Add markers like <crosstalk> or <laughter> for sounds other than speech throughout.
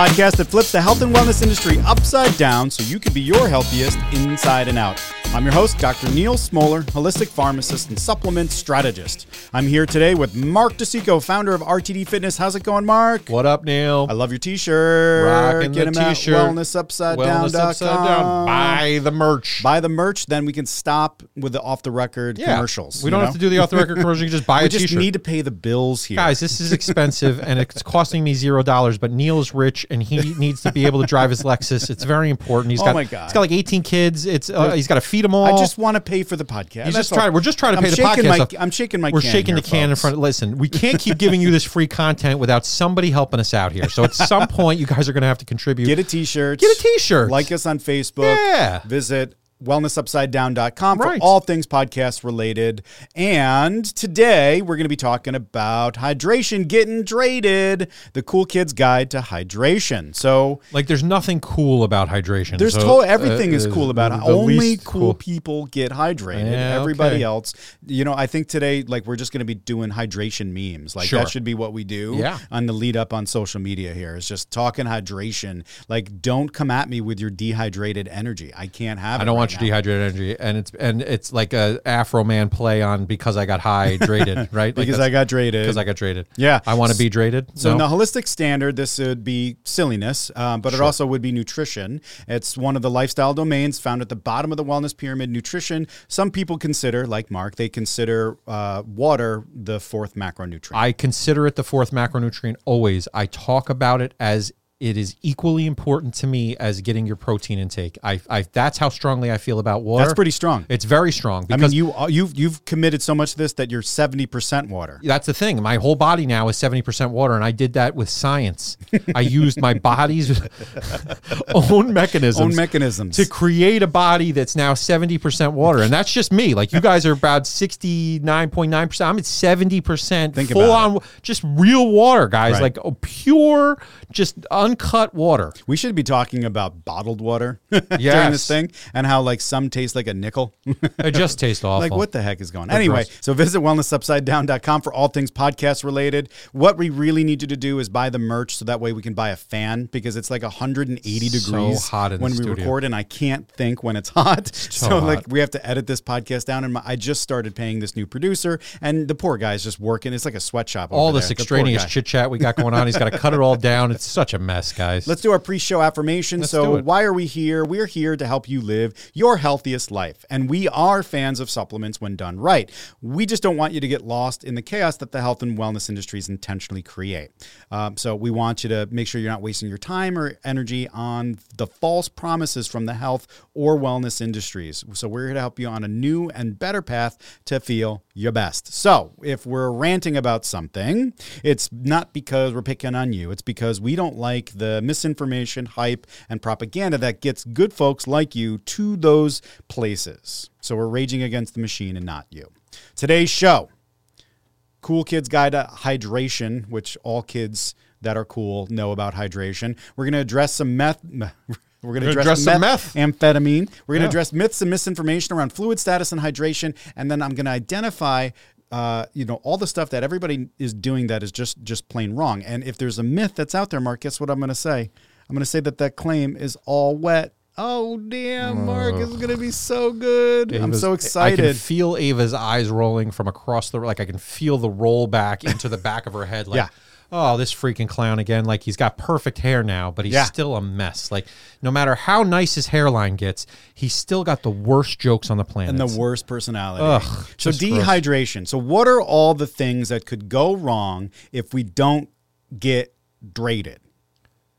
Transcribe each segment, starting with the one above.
Podcast that flips the health and wellness industry upside down so you can be your healthiest inside and out. I'm your host, Dr. Neal Smoller, holistic pharmacist and supplement strategist. I'm here today with Mark DeCicco, founder of RTD Fitness. How's it going, Mark? What up, Neal? I love your t-shirt. Rocking Get the t-shirt. at wellnessupsidedown.com. Wellness upside down. Buy the merch. Buy the merch, then we can stop with the off-the-record Yeah. commercials. We don't know? have to do the off the record <laughs> commercials. You can just buy We a just t-shirt. need to pay the bills here. Guys, this is expensive and it's costing me zero dollars. But Neal's rich and he needs to be able to drive his Lexus. It's very important. He's Oh got my God. he's got like 18 kids. It's uh, he's got to feed them all. I just want to pay for the podcast. He's That's just trying. We're just trying to I'm pay the shaking podcast. My, off. I'm shaking my. We're can shaking here, the can in folks. front. Of, listen, we can't keep giving you this free content without somebody helping us out here. So at some <laughs> point, you guys are going to have to contribute. Get a t-shirt. Get a t-shirt. Like us on Facebook. Yeah. Visit wellnessupsidedown.com for Right. all things podcast related. And today we're going to be talking about hydration, getting drated, the cool kids guide to hydration. So like, there's nothing cool about hydration. there's So, to- everything uh, is cool about it. Only least cool, people get hydrated. Yeah, Everybody okay. else, you know, I think today, like, we're just going to be doing hydration memes. Like, Sure. that should be what we do Yeah. on the lead up on social media here is just talking hydration. Like, don't come at me with your dehydrated energy. I can't have I it don't right want your now. dehydrated energy, and it's and it's like a Afroman play on because I got hydrated, <laughs> right? Because I got drated. because I got drated. Yeah. I want to be drated. So, no? in the holistic standard, this would be silliness, um, but it also would be nutrition. It's one of the lifestyle domains found at the bottom of the wellness pyramid. Nutrition, some people consider, like Mark, they consider uh, water the fourth macronutrient. I consider it the fourth macronutrient always. I talk about it as it is equally important to me as getting your protein intake. I, I that's how strongly I feel about water. That's pretty strong. It's very strong I mean, you uh, you've you've committed so much to this that you're seventy percent water. that's the thing. My whole body now is 70% water, and I did that with science. <laughs> I used my body's <laughs> own mechanisms. Own mechanisms. to create a body that's now 70% water. And that's just me. Like you guys are about 69.9%. I'm at 70% Think full about on just real water, guys. Right. Like oh, pure, just uncut water. We should be talking about bottled water <laughs> during Yes. this thing and how like some taste like a nickel. <laughs> It just tastes awful. Like what the heck is going on? Anyway, gross. so visit wellnessupsidedown.com for all things podcast related. What we really need you to do is buy the merch so that way we can buy a fan because it's like 180 So degrees hot in the when we studio. record and I can't think when it's <laughs> hot. So, hot. like we have to edit this podcast down and my, I just started paying this new producer and the poor guy's just working. It's like a sweatshop. all over this there. The poor extraneous guy. chit chat we got going on. He's got to cut it all down. It's such a mess, guys. Let's do our pre-show affirmation. Let's so, why are we here? We're here to help you live your healthiest life, and we are fans of supplements when done right. We just don't want you to get lost in the chaos that the health and wellness industries intentionally create. Um, so, we want you to make sure you're not wasting your time or energy on the false promises from the health or wellness industries. So, we're here to help you on a new and better path to feel your best. So, if we're ranting about something, it's not because we're picking on you. It's because we don't like the misinformation, hype, and propaganda that gets good folks like you to those places. So, we're raging against the machine and not you. Today's show Cool Kids Guide to Hydration, which all kids that are cool know about hydration. We're going to address some meth. <laughs> We're going to address, address some meth, amphetamine. We're going to Yeah. address myths and misinformation around fluid status and hydration, and then I'm going to identify, uh, you know, all the stuff that everybody is doing that is just just plain wrong. And if there's a myth that's out there, Mark, guess what I'm going to say? I'm going to say that that claim is all wet. Oh damn, Mark, it's going to be so good. I'm so excited. I can feel Ava's eyes rolling from across the like I can feel the roll back into the back of her head like Yeah. Oh this freaking clown again like he's got perfect hair now but he's Yeah. still a mess like no matter how nice his hairline gets he's still got the worst jokes on the planet and the worst personality. Ugh, so just gross. dehydration. So what are all the things that could go wrong if we don't get drated?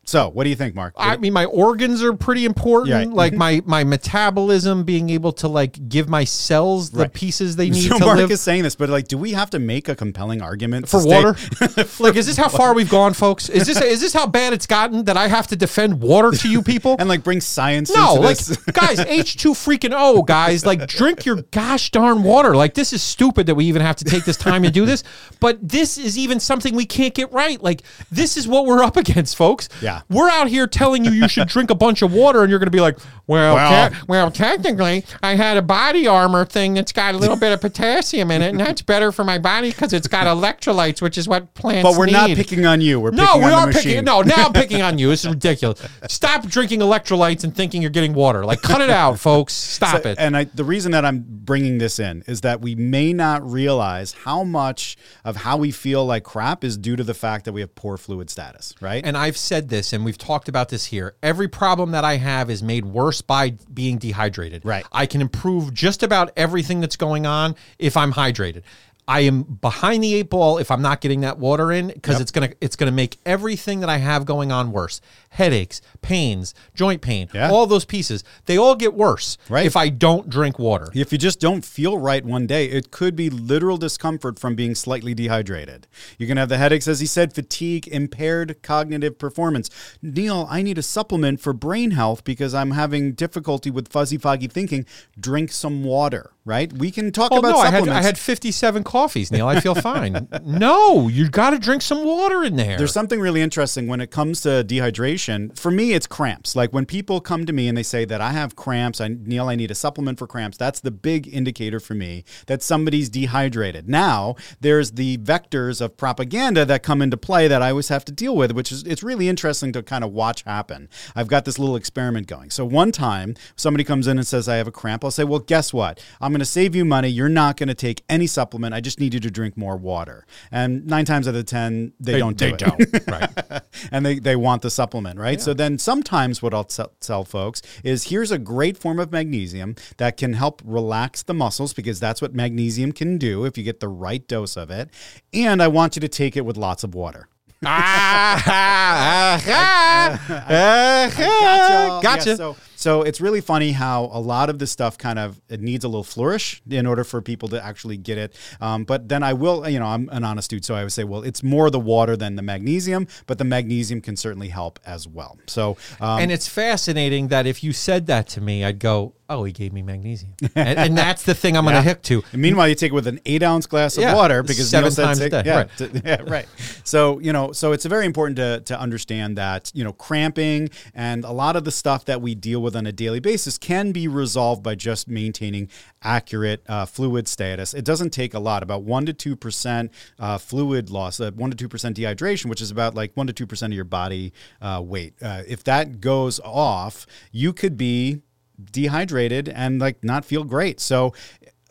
So what do you think, Mark? I mean, my organs are pretty important. Yeah. Mm-hmm. Like my my metabolism, being able to like give my cells the Right. pieces they <laughs> need so to Mark live. is saying this, but like, do we have to make a compelling argument for water. <laughs> like, is this how far we've gone, folks? Is this is this how bad it's gotten that I have to defend water to you <laughs> people? and like bring science no, like guys, H two freaking O, guys, like drink your gosh darn water. Like this is stupid that we even have to take this time to do this, but this is even something we can't get right. Like this is what we're up against, folks. Yeah. Yeah. We're out here telling you you should drink a bunch of water, and you're going to be like, well, Well- te- well, technically, I had a BodyArmor thing that's got a little bit of potassium in it, and that's better for my body because it's got electrolytes, which is what plants But we're not picking on you. We're No, picking we on are the machine. picking. No, now I'm <laughs> picking on you. It's ridiculous. Stop drinking electrolytes and thinking you're getting water. Like, cut it out, folks. Stop So- it. And I, the reason that I'm bringing this in is that we may not realize how much of how we feel like crap is due to the fact that we have poor fluid status, right? And I've said this, and we've talked about this here. Every problem that I have is made worse by being dehydrated. Right. I can improve just about everything that's going on if I'm hydrated. I am behind the eight ball if I'm not getting that water in because it's gonna it's gonna make everything that I have going on worse. Headaches, pains, joint pain, Yeah. all those pieces they all get worse Right. if I don't drink water. If you just don't feel right one day, it could be literal discomfort from being slightly dehydrated. You can have the headaches, as he said, fatigue, impaired cognitive performance. Neal, I need a supplement for brain health because I'm having difficulty with fuzzy, foggy thinking. Drink some water, right? We can talk Oh about no! I had. I had 57 coffees, Neal. I feel fine. <laughs> no, you got to drink some water in there. There's something really interesting when it comes to dehydration. For me, it's cramps. Like when people come to me and they say that I have cramps, I, Neal, I need a supplement for cramps. That's the big indicator for me that somebody's dehydrated. Now, there's the vectors of propaganda that come into play that I always have to deal with, which is it's really interesting to kind of watch happen. I've got this little experiment going. So one time, somebody comes in and says I have a cramp. I'll say, well, guess what? I'm going to save you money. You're not going to take any supplement. I just need you to drink more water. And nine times out of ten, they, don't do they it. don't. Right. <laughs> and they, they want the supplement, right? So then sometimes what I'll tell, folks is here's a great form of magnesium that can help relax the muscles because that's what magnesium can do if you get the right dose of it. And I want you to take it with lots of water. ah, ah, ah, <laughs> ah, Gotcha. Yeah, so, so it's really funny how a lot of this stuff kind of it needs a little flourish in order for people to actually get it. Um, but then I will, you know, I'm an honest dude, so I would say, well, it's more the water than the magnesium, but the magnesium can certainly help as well. So, um, and it's fascinating that if you said that to me, I'd go, "Oh, he gave me magnesium," and, and <laughs> that's the thing I'm going to hook to. And meanwhile, you take it with an eight ounce glass of Yeah, water because seven times a day, Yeah, right. t- <laughs> yeah, right. So you know, so it's very important to to understand that you know cramping and a lot of the stuff that we deal with on a daily basis can be resolved by just maintaining accurate uh, fluid status. It doesn't take a lot, about one to two percent uh, fluid loss, uh, one to two percent dehydration, which is about like one to two percent of your body uh, weight. Uh, if that goes off, you could be dehydrated and like not feel great. So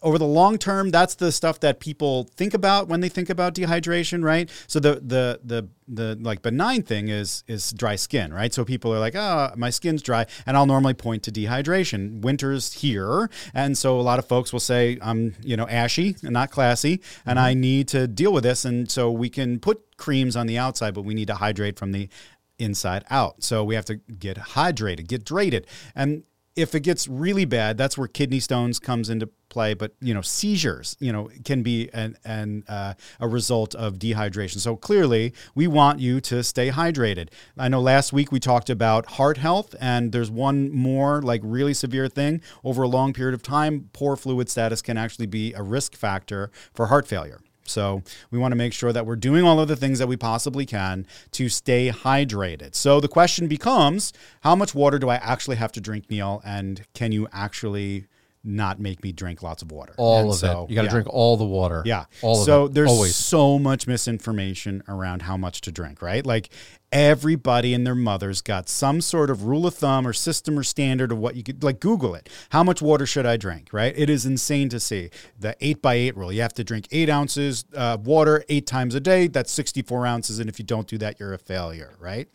over the long term, that's the stuff that people think about when they think about dehydration, right? So the the the the like benign thing is is dry skin, right? So people are like, "Oh, my skin's dry," and I'll normally point to dehydration. Winter's here, and so a lot of folks will say, "I'm, you know, ashy and not classy, and I mm-hmm. need to deal with this." And so we can put creams on the outside, but we need to hydrate from the inside out. So we have to get hydrated, get drated. And if it gets really bad, that's where kidney stones comes into play. But you know, seizures, you know, can be an, an uh, a result of dehydration. So clearly, we want you to stay hydrated. I know last week we talked about heart health, and there's one more like really severe thing over a long period of time. Poor fluid status can actually be a risk factor for heart failure. So we want to make sure that we're doing all of the things that we possibly can to stay hydrated. So the question becomes, how much water do I actually have to drink, Neal? And can you actually not make me drink lots of water? All And of so, it. You got to yeah. drink all the water. Yeah. All of so it. there's Always. so much misinformation around how much to drink, right? Like everybody and their mother's got some sort of rule of thumb or system or standard of what you could like Google it. How much water should I drink, right? It is insane to see. The eight by eight rule. You have to drink eight ounces of water eight times a day. That's 64 ounces. And if you don't do that, you're a failure, right?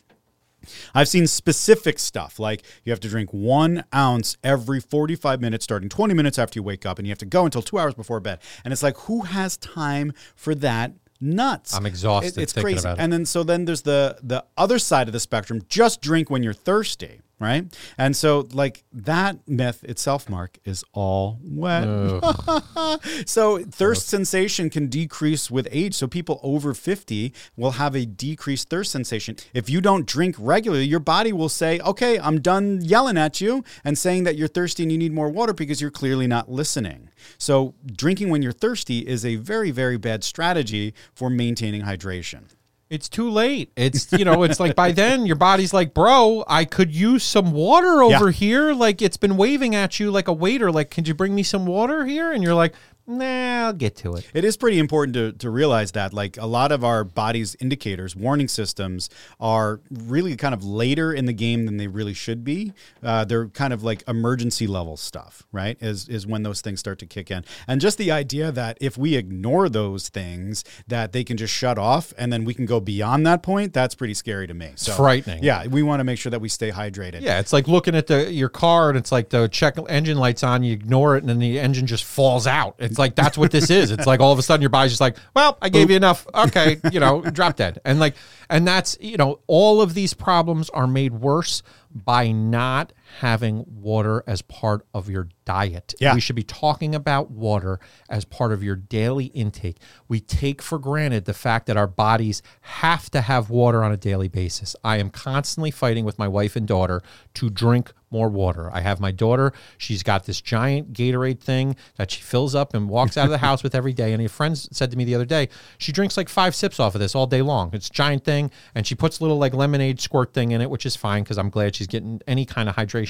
I've seen specific stuff like you have to drink one ounce every 45 minutes, starting 20 minutes after you wake up, and you have to go until two hours before bed. And it's like, who has time for that? Nuts. I'm exhausted it's thinking crazy. about it. And then so then there's the the other side of the spectrum. Just drink when you're thirsty, right? And so like that myth itself, Mark, is all wet. <laughs> so thirst sensation can decrease with age. So people over 50 will have a decreased thirst sensation. If you don't drink regularly, your body will say, okay, I'm done yelling at you and saying that you're thirsty and you need more water because you're clearly not listening. So drinking when you're thirsty is a very, very bad strategy for maintaining hydration. It's too late. It's <laughs> you know, it's like by then your body's like, bro, I could use some water over here. Like it's been waving at you like a waiter. Like, can you bring me some water here? And you're like, Nah, I'll get to it. It is pretty important to, to realize that, like, a lot of our body's indicators, warning systems, are really kind of later in the game than they really should be. Uh, they're kind of like emergency level stuff, right? Is is when those things start to kick in, and just the idea that if we ignore those things, that they can just shut off, and then we can go beyond that point. That's pretty scary to me. So, it's frightening. Yeah, we want to make sure that we stay hydrated. Yeah, it's like looking at the your car and it's like the check engine lights on, you ignore it, and then the engine just falls out. It's it's like that's what this is. It's like all of a sudden your body's just like, well, I gave you enough. Okay, you know, drop dead. And like, and that's you know, all of these problems are made worse by not having water as part of your diet. Yeah. We should be talking about water as part of your daily intake. We take for granted the fact that our bodies have to have water on a daily basis. I am constantly fighting with my wife and daughter to drink more water. I have my daughter, she's got this giant Gatorade thing that she fills up and walks out of the <laughs> house with every day. And a friend said to me the other day, she drinks like five sips off of this all day long. It's a giant thing. And she puts a little like lemonade squirt thing in it, which is fine because I'm glad she's getting any kind of hydration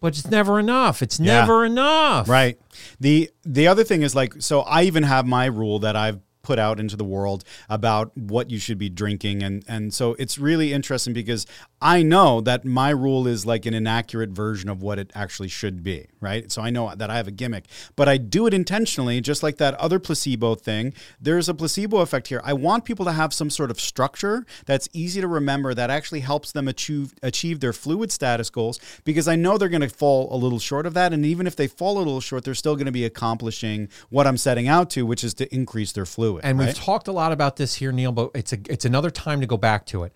but it's never enough. It's Yeah. never enough. Right. The the other thing is like so I even have my rule that I've put out into the world about what you should be drinking and and so it's really interesting because I know that my rule is like an inaccurate version of what it actually should be, right? So I know that I have a gimmick, but I do it intentionally just like that other placebo thing. There's a placebo effect here. I want people to have some sort of structure that's easy to remember that actually helps them achieve achieve their fluid status goals because I know they're going to fall a little short of that and even if they fall a little short, they're still going to be accomplishing what I'm setting out to, which is to increase their fluid. And right? we've talked a lot about this here, Neal, but it's a it's another time to go back to it.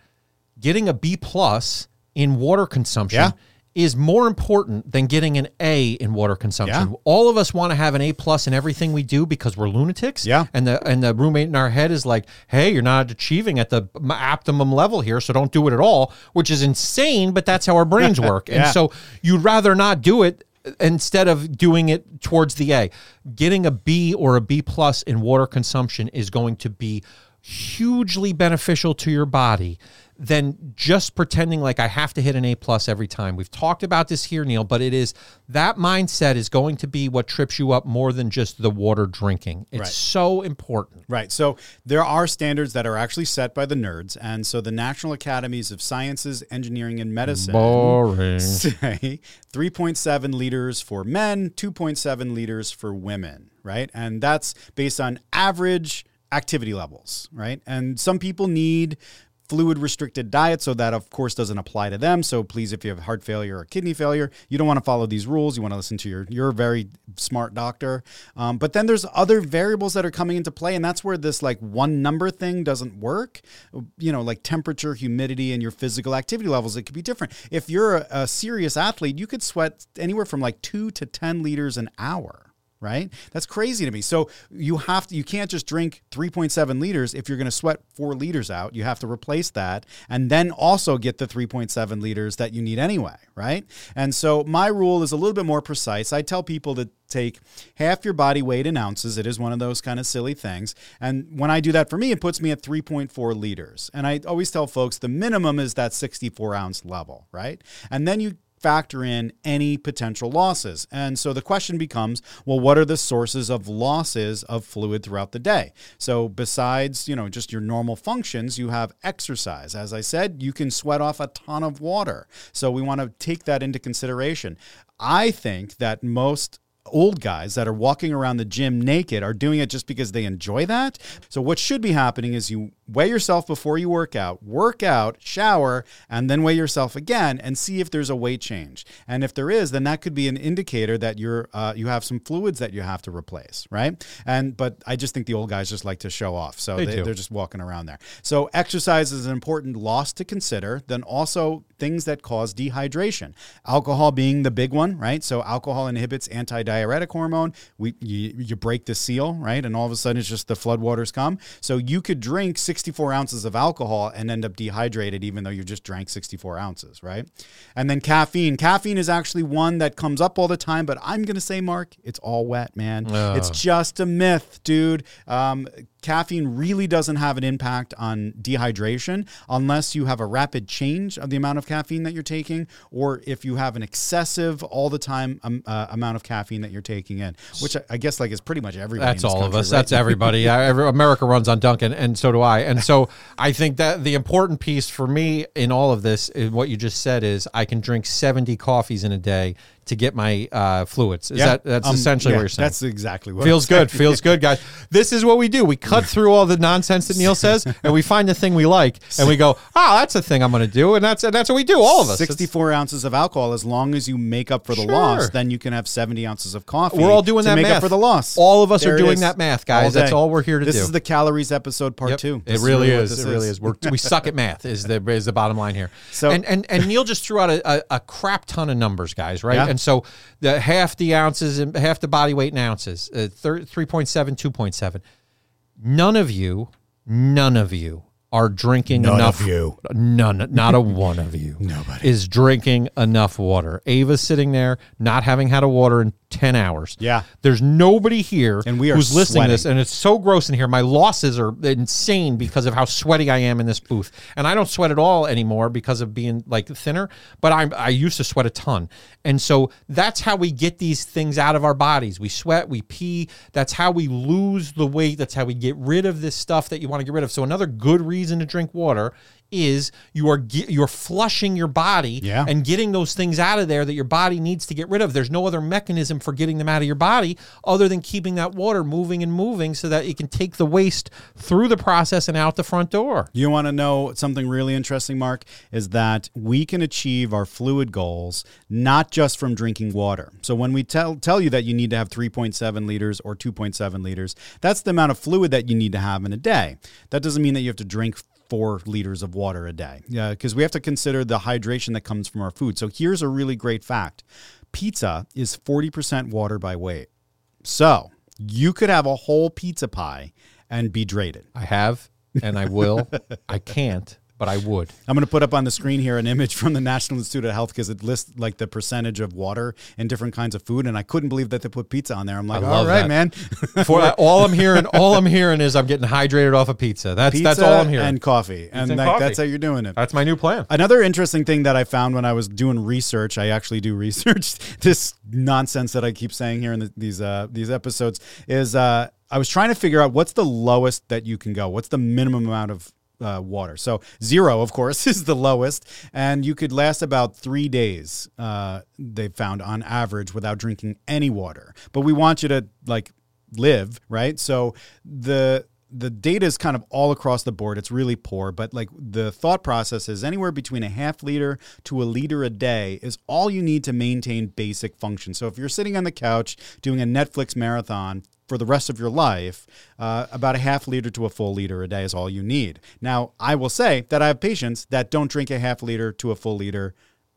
Getting a B plus in water consumption Yeah. is more important than getting an A in water consumption. Yeah. All of us want to have an A plus in everything we do because we're lunatics. Yeah. And the and the roommate in our head is like, hey, you're not achieving at the optimum level here, so don't do it at all, which is insane, but that's how our brains <laughs> work. And so you'd rather not do it instead of doing it towards the A. Getting a B or a B plus in water consumption is going to be hugely beneficial to your body than just pretending like I have to hit an A plus every time. We've talked about this here, Neal, but it is that mindset is going to be what trips you up more than just the water drinking. It's Right. so important. Right. So there are standards that are actually set by the nerds. And so the National Academies of Sciences, Engineering, and Medicine Boring. <laughs> say 3.7 liters for men, 2.7 liters for women, right? And that's based on average activity levels, right? And some people need fluid restricted diet so that of course doesn't apply to them. So please if you have heart failure or kidney failure you don't want to follow these rules. You want to listen to your your very smart doctor. Um, but then there's other variables that are coming into play and that's where this like one number thing doesn't work. You know like temperature humidity and your physical activity levels it could be different. If you're a, a serious athlete you could sweat anywhere from like two to 10 liters an hour right? That's crazy to me. So you have to you can't just drink 3.7 liters if you're going to sweat 4 liters out. You have to replace that and then also get the 3.7 liters that you need anyway, right? And so my rule is a little bit more precise. I tell people to take half your body weight in ounces. It is one of those kind of silly things. And when I do that for me, it puts me at 3.4 liters. And I always tell folks the minimum is that 64 ounce level, right? And then you factor in any potential losses. And so the question becomes, well, what are the sources of losses of fluid throughout the day? So besides, you know, just your normal functions, you have exercise. As I said, you can sweat off a ton of water. So we want to take that into consideration. I think that most old guys that are walking around the gym naked are doing it just because they enjoy that. So what should be happening is you weigh yourself before you work out, work out, shower, and then weigh yourself again and see if there's a weight change. And if there is, then that could be an indicator that you're uh, you have some fluids that you have to replace, right? And but I just think the old guys just like to show off, so they, they they're just walking around there. So exercise is an important loss to consider. Then also things that cause dehydration, alcohol being the big one, right? So alcohol inhibits antidiuretic hormone. We you, you break the seal, right, and all of a sudden it's just the floodwaters come. So you could drink 64 ounces of alcohol and end up dehydrated, even though you just drank 64 ounces, right? And then caffeine. Caffeine is actually one that comes up all the time, but I'm gonna say, Mark, it's all wet, man. It's just a myth, dude. Um, caffeine really doesn't have an impact on dehydration unless you have a rapid change of the amount of caffeine that you're taking, or if you have an excessive all the time um, uh, amount of caffeine that you're taking in, which I, I guess like is pretty much everybody. That's all of us. right? That's everybody. <laughs> America runs on Dunkin', and so do I. And so I think that the important piece for me in all of this, is what you just said, is I can drink seventy coffees in a day to get my uh, fluids. Is Yeah, that that's um, essentially yeah, what you're saying? That's exactly what Feels good. Feels good, guys. This is what we do. We cut <laughs> through all the nonsense that Neal says, and we find the thing we like, and we go, "Oh, that's the thing I'm going to do," and that's and that's what we do. All of us. It's- 64 ounces of alcohol. As long as you make up for the Sure. loss, then you can have 70 ounces of coffee. We're all doing that make math. up for the loss. All of us are There it doing is. that math, guys. That's all we're here to this do. This is the calories episode part Yep. two. It really is. this It really is. We're, <laughs> we suck at math. Is the is the bottom line here. So- and and and Neal just threw out a, a, a crap ton of numbers, guys. Right. Yeah. And so the half the ounces and half the body weight in ounces, uh, 3.7, 2.7. None of you, none of you are drinking None enough. of you. None, not a one of you. <laughs> Nobody. is drinking enough water. Ava's sitting there, not having had a water in ten hours. Yeah. there's nobody here And we are who's listening to this, and it's so gross in here. My losses are insane because of how sweaty I am in this booth, and I don't sweat at all anymore because of being like thinner. But I'm I used to sweat a ton, and so that's how we get these things out of our bodies. We sweat, we pee. That's how we lose the weight. That's how we get rid of this stuff that you want to get rid of. So another good reason to drink water is you are ge- you're flushing your body Yeah. and getting those things out of there that your body needs to get rid of. There's no other mechanism for getting them out of your body other than keeping that water moving and moving so that it can take the waste through the process and out the front door. You want to know something really interesting, Mark? Is that we can achieve our fluid goals not just from drinking water. So when we tell tell you that you need to have 3.7 liters or 2.7 liters, that's the amount of fluid that you need to have in a day. That doesn't mean that you have to drink four liters of water a day. Yeah, because we have to consider the hydration that comes from our food. So here's a really great fact: pizza is 40% water by weight. So you could have a whole pizza pie and be drated. I have and I will. I can't, but I would. I'm going to put up on the screen here an image from the National Institute of Health because it lists like the percentage of water in different kinds of food, and I couldn't believe that they put pizza on there. I'm like, all right, that. man. <laughs> For <laughs> all I'm hearing, all I'm hearing is I'm getting hydrated off of pizza. That's pizza that's all I'm hearing. and coffee, and, and like, coffee. that's how you're doing it. that's my new plan. Another interesting thing that I found when I was doing research, I actually do <laughs> research this nonsense that I keep saying here in the, these uh, these episodes is uh, I was trying to figure out what's the lowest that you can go. What's the minimum amount of uh, water? So zero, of course, <laughs> is the lowest, and you could last about three days. Uh, they found on average without drinking any water. But we want you to like live, right? So the the data is kind of all across the board. It's really poor, but like the thought process is anywhere between a half liter to a liter a day is all you need to maintain basic function. So if you're sitting on the couch doing a Netflix marathon for the rest of your life, uh, about a half liter to a full liter a day is all you need. Now, I will say that I have patients that don't drink a half liter to a full liter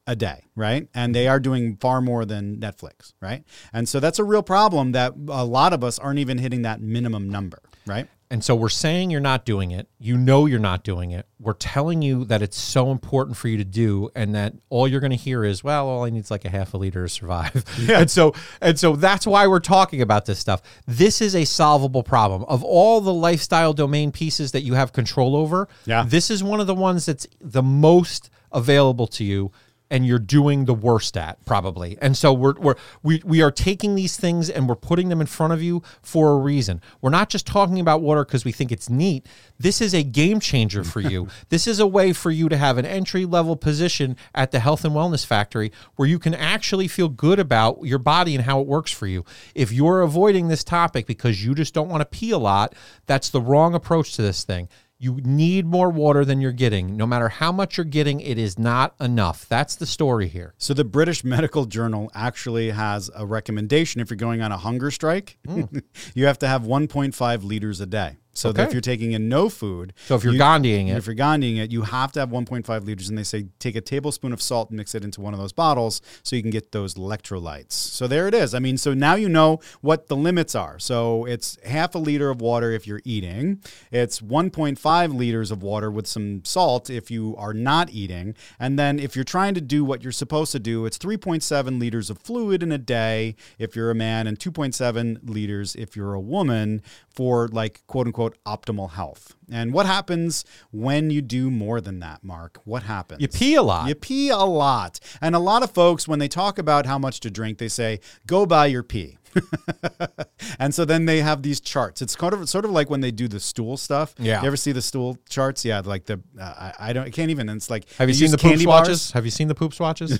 a day, right? And they are doing far more than Netflix, right? And so that's a real problem that a lot of us aren't even hitting that minimum number, right? And so we're saying you're not doing it. You know you're not doing it. We're telling you that it's so important for you to do, and that all you're going to hear is, "Well, all I need is like a half a liter to survive." <laughs> Yeah. And so, and so that's why we're talking about this stuff. This is a solvable problem. Of all the lifestyle domain pieces that you have control over, Yeah. this is one of the ones that's the most available to you and you're doing the worst at probably. And so we're, we're we we are taking these things and we're putting them in front of you for a reason. We're not just talking about water because we think it's neat. This is a game changer for you. <laughs> this is a way for you to have an entry level position at the Health and Wellness Factory where you can actually feel good about your body and how it works for you. If you're avoiding this topic because you just don't want to pee a lot, that's the wrong approach to this thing. You need more water than you're getting. No matter how much you're getting, it is not enough. That's the story here. So the British Medical Journal actually has a recommendation if you're going on a hunger strike, hmm. <laughs> you have to have 1.5 liters a day. So that Okay. if you're taking in no food, So if you're you- Gandhiing it, if you're Gandhiing it, you have to have 1.5 liters, and they say take a tablespoon of salt and mix it into one of those bottles so you can get those electrolytes. So there it is. I mean, so now you know what the limits are. So it's half a liter of water if you're eating. It's 1.5 liters of water with some salt if you are not eating, and then if you're trying to do what you're supposed to do, it's 3.7 liters of fluid in a day if you're a man, and 2.7 liters if you're a woman for like quote unquote about optimal health. And what happens when you do more than that, Mark? What happens? You pee a lot. You pee a lot. And a lot of folks, when they talk about how much to drink, they say, go buy your pee. <laughs> and so then they have these charts. It's kind of sort of like when they do the stool stuff. Yeah. You ever see the stool charts? Yeah, like the uh, I, I don't I can't even. It's like Have you seen the poop swatches? Have you seen the poop swatches?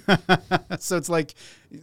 so it's like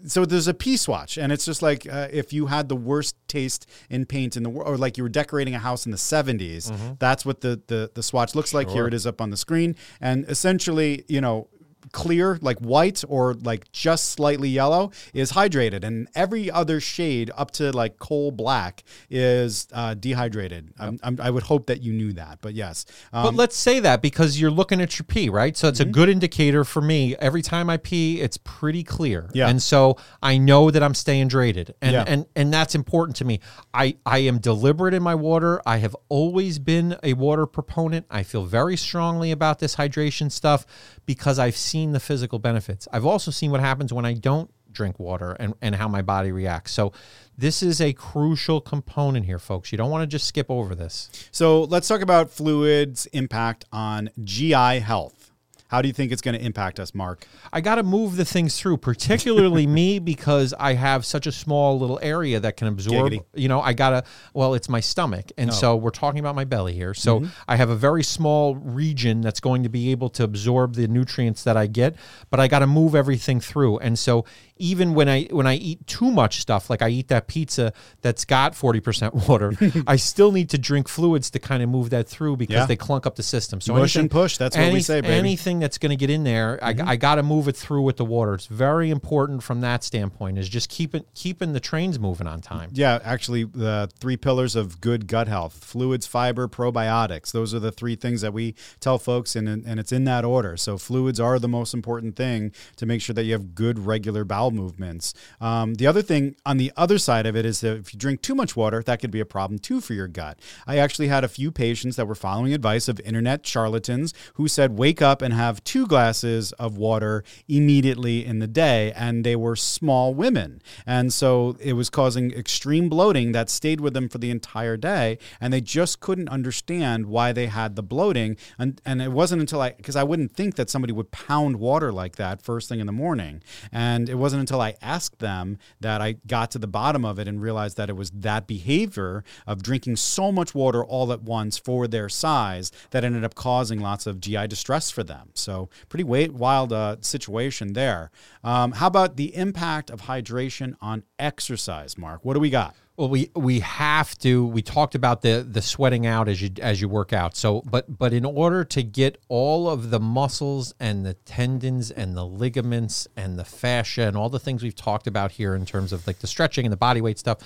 so there's a pee swatch and it's just like uh, if you had the worst taste in paint in the world or like you were decorating a house in the 70s that's what the, the the swatch looks like here it is up on the screen and essentially you know clear like white or like just slightly yellow is hydrated and every other shade up to like coal black is uh, dehydrated I'm, I'm, i would hope that you knew that but yes um, But let's say that because you're looking at your pee, right? So it's Mm-hmm. a good indicator for me. Every time I pee, it's pretty clear. Yeah. And so I know that I'm staying hydrated. And Yeah. and and that's important to me. I I am deliberate in my water. I have always been a water proponent. I feel very strongly about this hydration stuff because I've seen the physical benefits. I've also seen what happens when I don't drink water and, and how my body reacts. So this is a crucial component here, folks. You don't want to just skip over this. So let's talk about fluids' impact on GI health. How do you think it's going to impact us, Mark? I got to move the things through, particularly <laughs> me because I have such a small little area that can absorb. Giggity. You know, I got to, well, it's my stomach. And so we're talking about my belly here. So Mm-hmm. I have a very small region that's going to be able to absorb the nutrients that I get, but I got to move everything through. And so even when I when I eat too much stuff, like I eat that pizza that's got 40% <laughs> water, <laughs> I still need to drink fluids to kind of move that through because Yeah. they clunk up the system. So Mush and anything- push, that's what we say, baby. Anything that's going to get in there, I, mm-hmm. I got to move it through with the water. It's very important from that standpoint. Is just keeping keeping the trains moving on time. Yeah, actually, the three pillars of good gut health fluids, fiber, probiotics. Those are the three things that we tell folks, and, and it's in that order. So, fluids are the most important thing to make sure that you have good, regular bowel movements. Um, the other thing on the other side of it is that if you drink too much water, that could be a problem too for your gut. I actually had a few patients that were following advice of internet charlatans who said, wake up and have two glasses of water immediately in the day, and they were small women. And so it was causing extreme bloating that stayed with them for the entire day, and they just couldn't understand why they had the bloating. And, and it wasn't until I, because I wouldn't think that somebody would pound water like that first thing in the morning. And it wasn't until I asked them that I got to the bottom of it and realized that it was that behavior of drinking so much water all at once for their size that ended up causing lots of GI distress for them. So, pretty wild uh, situation there. Um, how about the impact of hydration on exercise, Mark? What do we got? Well, we we have to. We talked about the the sweating out as you as you work out. So, but but in order to get all of the muscles and the tendons and the ligaments and the fascia and all the things we've talked about here in terms of like the stretching and the body weight stuff,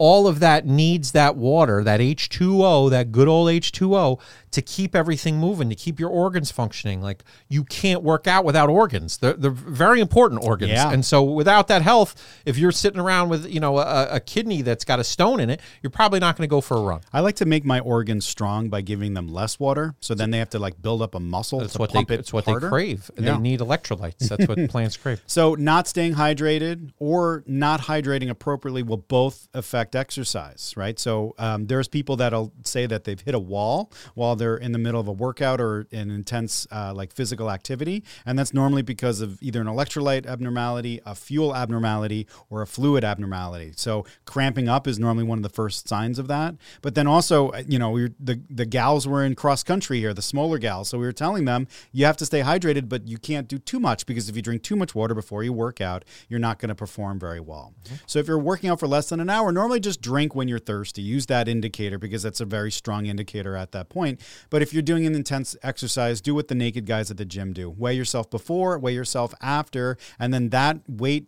all of that needs that water, that H2O, that good old H2O, to keep everything moving, to keep your organs functioning. Like you can't work out without organs. They're, they're very important organs. Yeah. And so without that health, if you're sitting around with, you know, a, a kidney that's got a stone in it, you're probably not going to go for a run. I like to make my organs strong by giving them less water, so then they have to like build up a muscle That's to what pump they it it's what harder. they crave. Yeah. They need electrolytes. That's what <laughs> plants crave. So, not staying hydrated or not hydrating appropriately will both affect exercise, right? So, um, there's people that'll say that they've hit a wall while they're in the middle of a workout or an intense, uh, like physical activity. And that's normally because of either an electrolyte abnormality, a fuel abnormality, or a fluid abnormality. So, cramping up is normally one of the first signs of that. But then also, uh, you know, we were, the, the gals were in cross country here, the smaller gals. So, we were telling them you have to stay hydrated, but you can't do too much because if you drink too much water before you work out, you're not going to perform very well. So if you're working out for less than an hour, normally just drink when you're thirsty. Use that indicator because that's a very strong indicator at that point. But if you're doing an intense exercise, do what the naked guys at the gym do. Weigh yourself before, weigh yourself after, and then that weight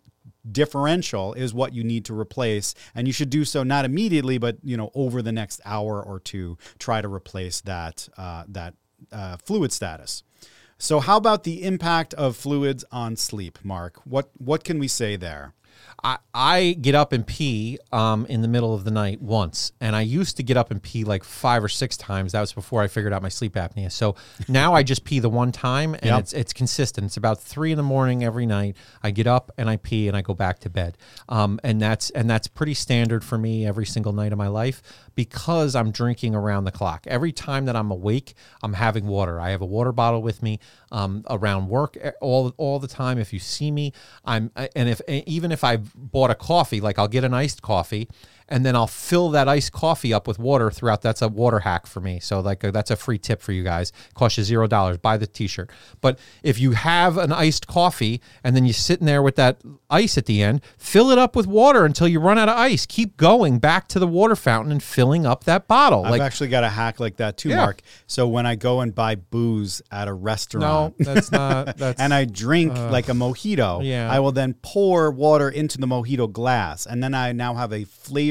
differential is what you need to replace and you should do so not immediately but you know over the next hour or two try to replace that uh, that uh, fluid status so how about the impact of fluids on sleep mark what what can we say there I, I get up and pee um, in the middle of the night once, and I used to get up and pee like five or six times. That was before I figured out my sleep apnea. So now I just pee the one time, and Yep. it's it's consistent. It's about three in the morning every night. I get up and I pee and I go back to bed, um, and that's and that's pretty standard for me every single night of my life because I'm drinking around the clock. Every time that I'm awake, I'm having water. I have a water bottle with me um, around work eh, all all the time. If you see me, I'm and if eh, even if I've bought a coffee, like I'll get an iced coffee. And then I'll fill that iced coffee up with water throughout. That's a water hack for me. So like uh, that's a free tip for you guys. Costs you zero dollars. Buy the T-shirt. But if you have an iced coffee and then you're sitting there with that ice at the end, fill it up with water until you run out of ice. Keep going back to the water fountain and filling up that bottle. I've like actually got a hack like that too, Yeah. Mark. So when I go and buy booze at a restaurant, no, that's not. <laughs> That's and I drink like a mojito, yeah. I will then pour water into the mojito glass, and then I now have a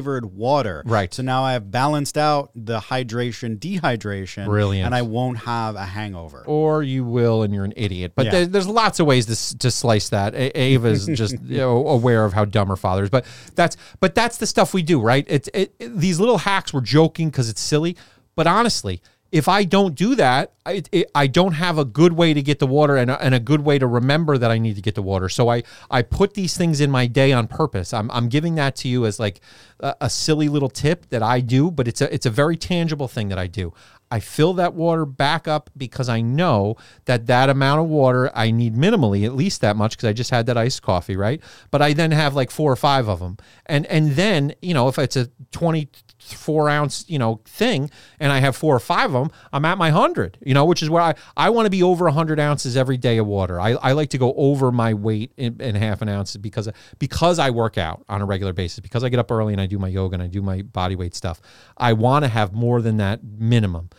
flavored water. Right. So now I have balanced out the hydration, dehydration. Brilliant. And I won't have a hangover. or you will, and you're an idiot. But Yeah. there, there's lots of ways to, to slice that. A- Ava's <laughs> just you know, aware of how dumb her father is, but that's but that's the stuff we do, right? It's it, it- these little hacks. We're joking because it's silly, but honestly. If I don't do that, I, it, I don't have a good way to get the water and a, and a good way to remember that I need to get the water. So I, I put these things in my day on purpose. I'm, I'm giving that to you as like a, a silly little tip that I do, but it's a it's a very tangible thing that I do. I fill that water back up because I know that that amount of water I need minimally, at least that much, because I just had that iced coffee, right? But I then have like four or five of them, and and then you know if it's a twenty four ounce you know thing, and I have four or five of them, I'm at my hundred, you know, which is where I I want to be over hundred ounces every day of water. I, I like to go over my weight in, in half an ounce because because I work out on a regular basis, because I get up early and I do my yoga and I do my body weight stuff. I want to have more than that minimum.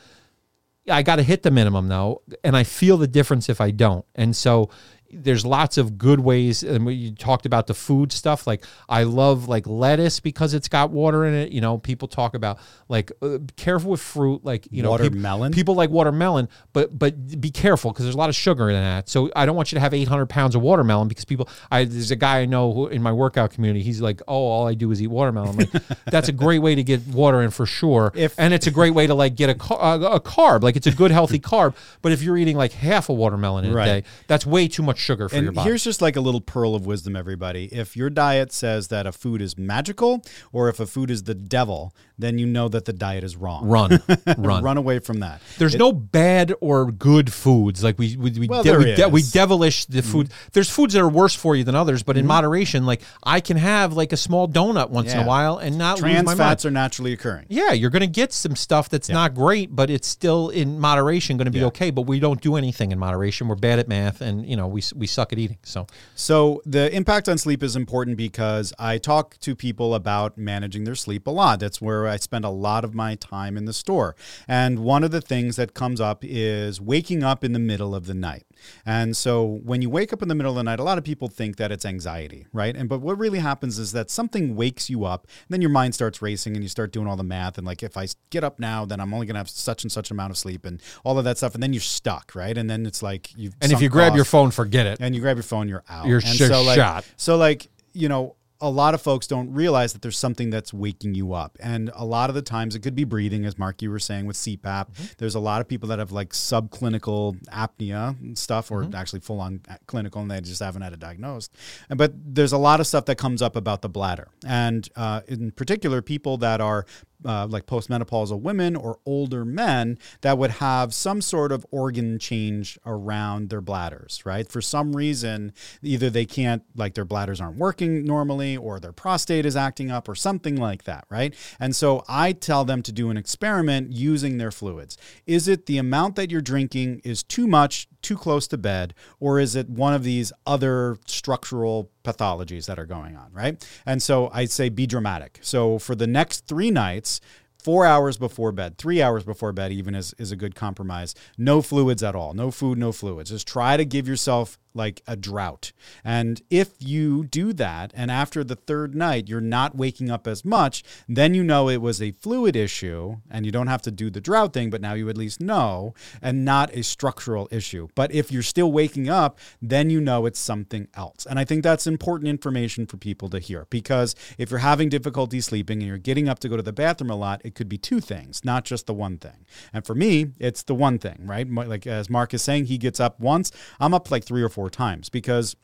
I got to hit the minimum though, and I feel the difference if I don't. And so there's lots of good ways and we- you talked about the food stuff like i love like lettuce because it's got water in it you know people talk about like uh, careful with fruit like you know Watermelon? people like watermelon but but be careful because there's a lot of sugar in that so i don't want you to have 800 pounds of watermelon because people i there's a guy i know who in my workout community he's like oh all i do is eat watermelon like <laughs> that's a great way to get water in for sure If- and it's a great way to like get a, a, a carb like it's a good healthy carb but if you're eating like half a watermelon in Right. a day that's way too much sugar for your And body here's just like a little pearl of wisdom, everybody. If your diet says that a food is magical or if a food is the devil, then you know that the diet is wrong. run <laughs> run Run away from that. There's no bad or good foods. Like we we we, Well, de- we, de- we devilish the mm-hmm. food. There's foods that are worse for you than others, but in mm-hmm. moderation. Like I can have like a small donut once in a while and not lose Trans my fats mind. are naturally occurring. Yeah, you're going to get some stuff that's not great, but it's still in moderation going to be Yeah. okay. But we don't do anything in moderation. We're bad at math, and you know we we suck at eating. So So the impact on sleep is important because I talk to people about managing their sleep a lot. That's where I spend a lot of my time in the store. And one of the things that comes up is waking up in the middle of the night. And so when you wake up in the middle of the night, a lot of people think that it's anxiety, right? And but what really happens is that something wakes you up, and then your mind starts racing and you start doing all the math and like if I get up now, then I'm only going to have such and such amount of sleep and all of that stuff and then you're stuck, right? And then it's like you've and if you grab your phone, forget it. and you grab your phone, you're out. You're and sh- like, shot. So like, you know, a lot of folks don't realize that there's something that's waking you up. And a lot of the times it could be breathing, as Mark, you were saying with CPAP. Mm-hmm. There's a lot of people that have like subclinical apnea and stuff, or Mm-hmm. actually full on clinical, and they just haven't had it diagnosed. But there's a lot of stuff that comes up about the bladder. And uh, in particular, people that are uh, like postmenopausal women or older men that would have some sort of organ change around their bladders, right? For some reason, either they can't, like their bladders aren't working normally, or their prostate is acting up, or something like that, right? And so I tell them to do an experiment using their fluids. Is it the amount that you're drinking is too much, too close to bed, or is it one of these other structural pathologies that are going on, right? And so I say be dramatic. So for the next three nights, four hours before bed, three hours before bed, even is, is a good compromise. No fluids at all, no food, no fluids. Just try to give yourself like a drought. And if you do that, and after the third night you're not waking up as much, then you know it was a fluid issue, and you don't have to do the drought thing, but now you at least know, and not a structural issue. But if you're still waking up, then you know it's something else. And I think that's important information for people to hear because if you're having difficulty sleeping and you're getting up to go to the bathroom a lot, it could be two things, not just the one thing. And for me, it's the one thing, right? Like as Mark is saying, he gets up once, I'm up like three or four times because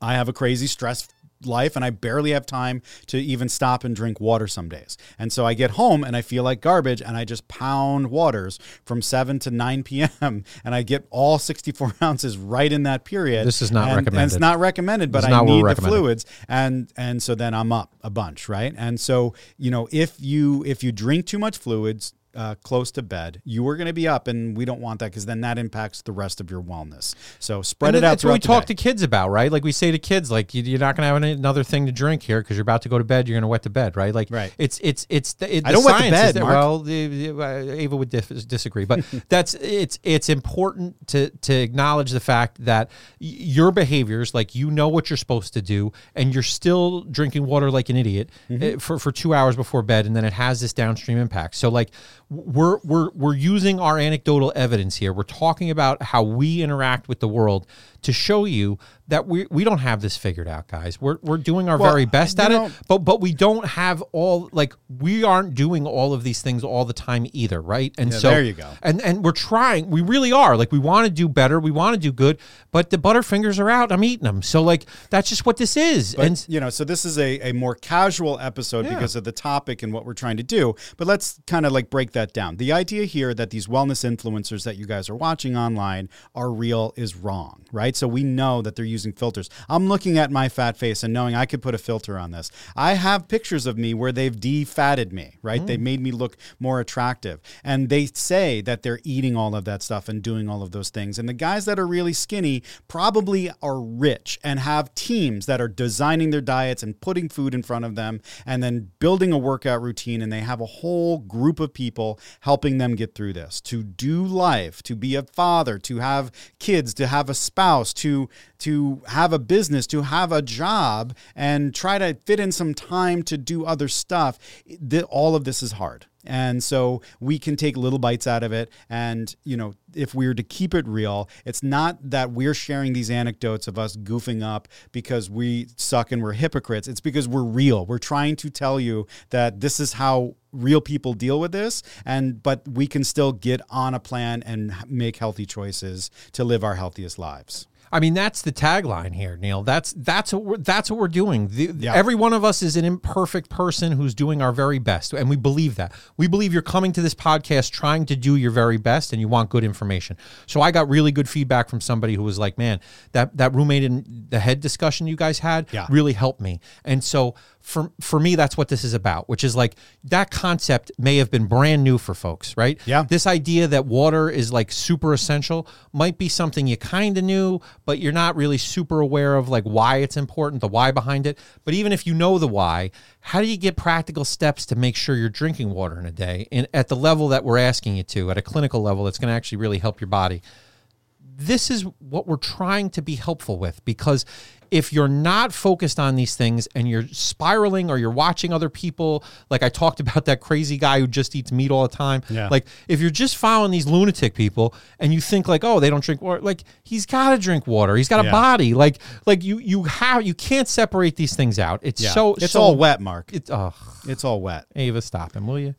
I have a crazy stress life and I barely have time to even stop and drink water some days. And so I get home and I feel like garbage and I just pound waters from 7 to 9 <laughs> p.m. and I get all 64 <laughs> ounces right in that period. This is not and, recommended. And it's not recommended, but I need the fluids and and so then I'm up a bunch, right? And so, you know, if you if you drink too much fluids, uh, close to bed, you are going to be up, and we don't want that because then that impacts the rest of your wellness. So spread it out. That's what we talk to kids about, right? Like we say to kids, like you're not going to have another thing to drink here because you're about to go to bed. You're going to wet the bed, right? Like right. it's it's it's the, it, I don't wet the bed. That, well, the, the, uh, Ava would dif- disagree, but <laughs> that's it's it's important to to acknowledge the fact that your behaviors, like you know what you're supposed to do, and you're still drinking water like an idiot mm-hmm. for for two hours before bed, and then it has this downstream impact. So like we're we're we're using our anecdotal evidence here. We're talking about how we interact with the world to show you that we we don't have this figured out, guys. We're we're doing our well, very best at know, it, but but we don't have all like we aren't doing all of these things all the time either, right? And yeah, so there you go. And and we're trying. We really are. Like we want to do better. We want to do good, but the butterfingers are out. I'm eating them. So like that's just what this is. But, and you know, so this is a, a more casual episode yeah. because of the topic and what we're trying to do. But let's kind of like break that down. The idea here that these wellness influencers that you guys are watching online are real is wrong, right? Right? So we know that they're using filters. I'm looking at my fat face and knowing I could put a filter on this. I have pictures of me where they've defatted me, right? Mm. They made me look more attractive. And they say that they're eating all of that stuff and doing all of those things. And the guys that are really skinny probably are rich and have teams that are designing their diets and putting food in front of them and then building a workout routine. And they have a whole group of people helping them get through this to do life, to be a father, to have kids, to have a spouse house, to to have a business, to have a job, and try to fit in some time to do other stuff. The, all of this is hard. And so we can take little bites out of it. And, you know, if we were to keep it real, it's not that we're sharing these anecdotes of us goofing up because we suck and we're hypocrites. It's because we're real. We're trying to tell you that this is how real people deal with this and but we can still get on a plan and make healthy choices to live our healthiest lives. I mean, that's the tagline here, Neal. That's that's what we're, that's what we're doing. The, yeah. Every one of us is an imperfect person who's doing our very best, and we believe that. We believe you're coming to this podcast trying to do your very best, and you want good information. So I got really good feedback from somebody who was like, "Man, that that roommate in the head discussion you guys had yeah. really helped me." And so for for me that's what this is about which is like that concept may have been brand new for folks right yeah this idea that water is like super essential might be something you kind of knew but you're not really super aware of like why it's important the why behind it. But even if you know the why how do you get practical steps to make sure you're drinking water in a day and at the level that we're asking you to at a clinical level that's going to actually really help your body? This is what we're trying to be helpful with because if you're not focused on these things and you're spiraling or you're watching other people, like I talked <laughs> about that crazy guy who just eats meat all the time. Yeah. Like if you're just following these lunatic people and you think like, oh, they don't drink water, like he's got to drink water. He's got a yeah. body. Like like you you have you can't separate these things out. It's yeah. so it's so, all wet, Mark. It's oh, it's all wet. Ava, stop him, will you?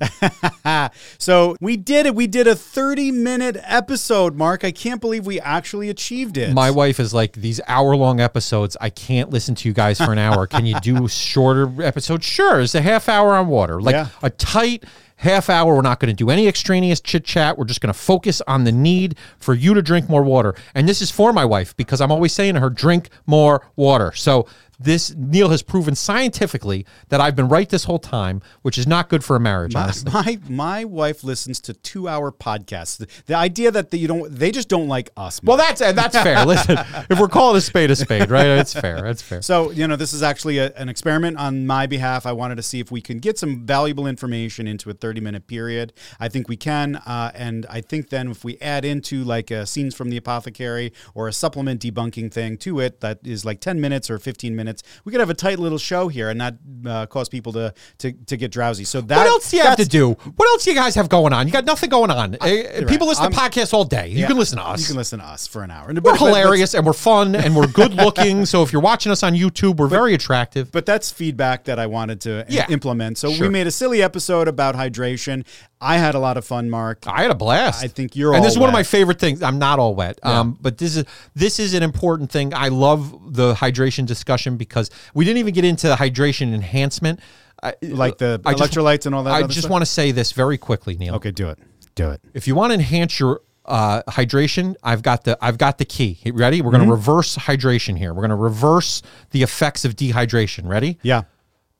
<laughs> so we did it. We did a 30 minute episode, Mark. I can't believe we actually achieved it. My wife is like these hour long episodes. I can't listen to you guys for an hour. Can you do shorter episodes? Sure. It's a half hour on water, like yeah. a tight half hour. We're not going to do any extraneous chit chat. We're just going to focus on the need for you to drink more water. And this is for my wife because I'm always saying to her, drink more water. So this Neal has proven scientifically that I've been right this whole time, which is not good for a marriage. My, honestly. my my wife listens to two hour podcasts. The, the idea that the, you don't they just don't like us. Well, that's that's fair. <laughs> Listen, if we're calling a spade a spade, right? It's fair. That's fair. So, you know, this is actually a, an experiment on my behalf. I wanted to see if we can get some valuable information into a 30 minute period. I think we can. Uh, and I think then if we add into like uh, scenes from the apothecary or a supplement debunking thing to it that is like 10 minutes or 15 minutes, we could have a tight little show here and not uh, cause people to, to, to get drowsy. So that, what else do you have to do? What else do you guys have going on? You got nothing going on. Uh, People listen to I'm- podcasts all day. You Yeah, can listen to us. You can listen to us for an hour. we're But- but- but- hilarious and we're fun and we're good <laughs> looking. so if you're watching us on YouTube, we're very attractive. But that's feedback that I wanted to Yeah. implement. So Sure. we made a silly episode about hydration. I had a lot of fun, Mark. I had a blast. I think you're and this is one of my favorite things. I'm not all wet, um, but this is this is an important thing. I love the hydration discussion because we didn't even get into the hydration enhancement. I, Like the I just- electrolytes and all that. I just want to say this very quickly, Neal. Okay, do it. Do it. If you want to enhance your uh, hydration, I've got the I've got the key. Ready? We're going Mm-hmm. to reverse hydration here. We're going to reverse the effects of dehydration. Ready? Yeah.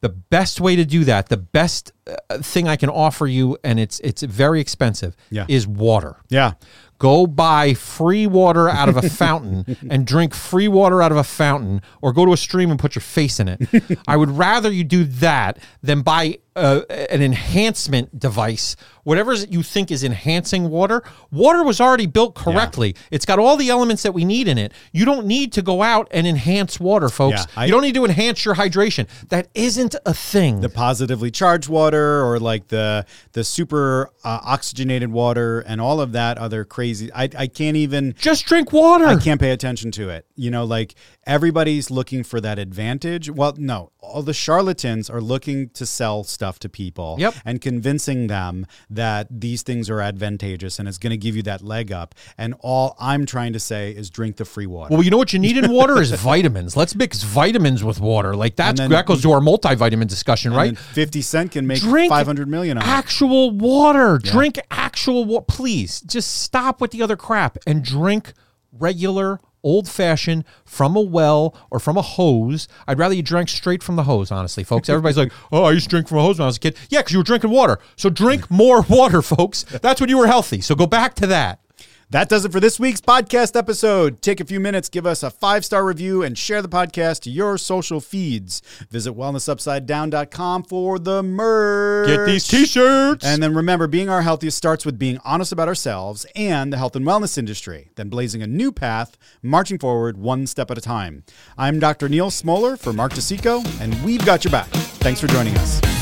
The best way to do that the best uh, thing i can offer you and it's it's very expensive Yeah. is water Yeah. go buy free water out of a fountain <laughs> and drink free water out of a fountain or go to a stream and put your face in it <laughs> i would rather you do that than buy uh, an enhancement device whatever you think is enhancing water water was already built correctly. It's got all the elements that we need in it. You don't need to go out and enhance water folks. Yeah, I- you don't need to enhance your hydration. That isn't a thing. The positively charged water or like the the super uh, oxygenated water and all of that other crazy I, I can't even just drink water. I can't pay attention to it. You know, like everybody's looking for that advantage. Well, no, all the charlatans are looking to sell stuff to people Yep. and convincing them that these things are advantageous and it's going to give you that leg up. And all I'm trying to say is drink the free water. Well, you know what you need in <laughs> water is vitamins. Let's mix vitamins with water. Like that's then- that goes to our multivitamin discussion, right? then 50 Cent can make Drink 500 million actual water. Drink actual water. Please, just stop with the other crap and drink regular old fashioned from a well or from a hose. I'd rather you drank straight from the hose, honestly, folks. Everybody's like, <laughs> oh, I used to drink from a hose when I was a kid. Yeah, because you were drinking water. So drink <laughs> more water, folks. That's when you were healthy. So go back to that. That does it for this week's podcast episode. Take a few minutes, give us a five star review, and share the podcast to your social feeds. Visit wellnessupsidedown.com for the merch. Get these t shirts. And then remember, being our healthiest starts with being honest about ourselves and the health and wellness industry, then blazing a new path, marching forward one step at a time. I'm Dr. Neal Smoller for Mark DeCicco, and we've got your back. Thanks for joining us.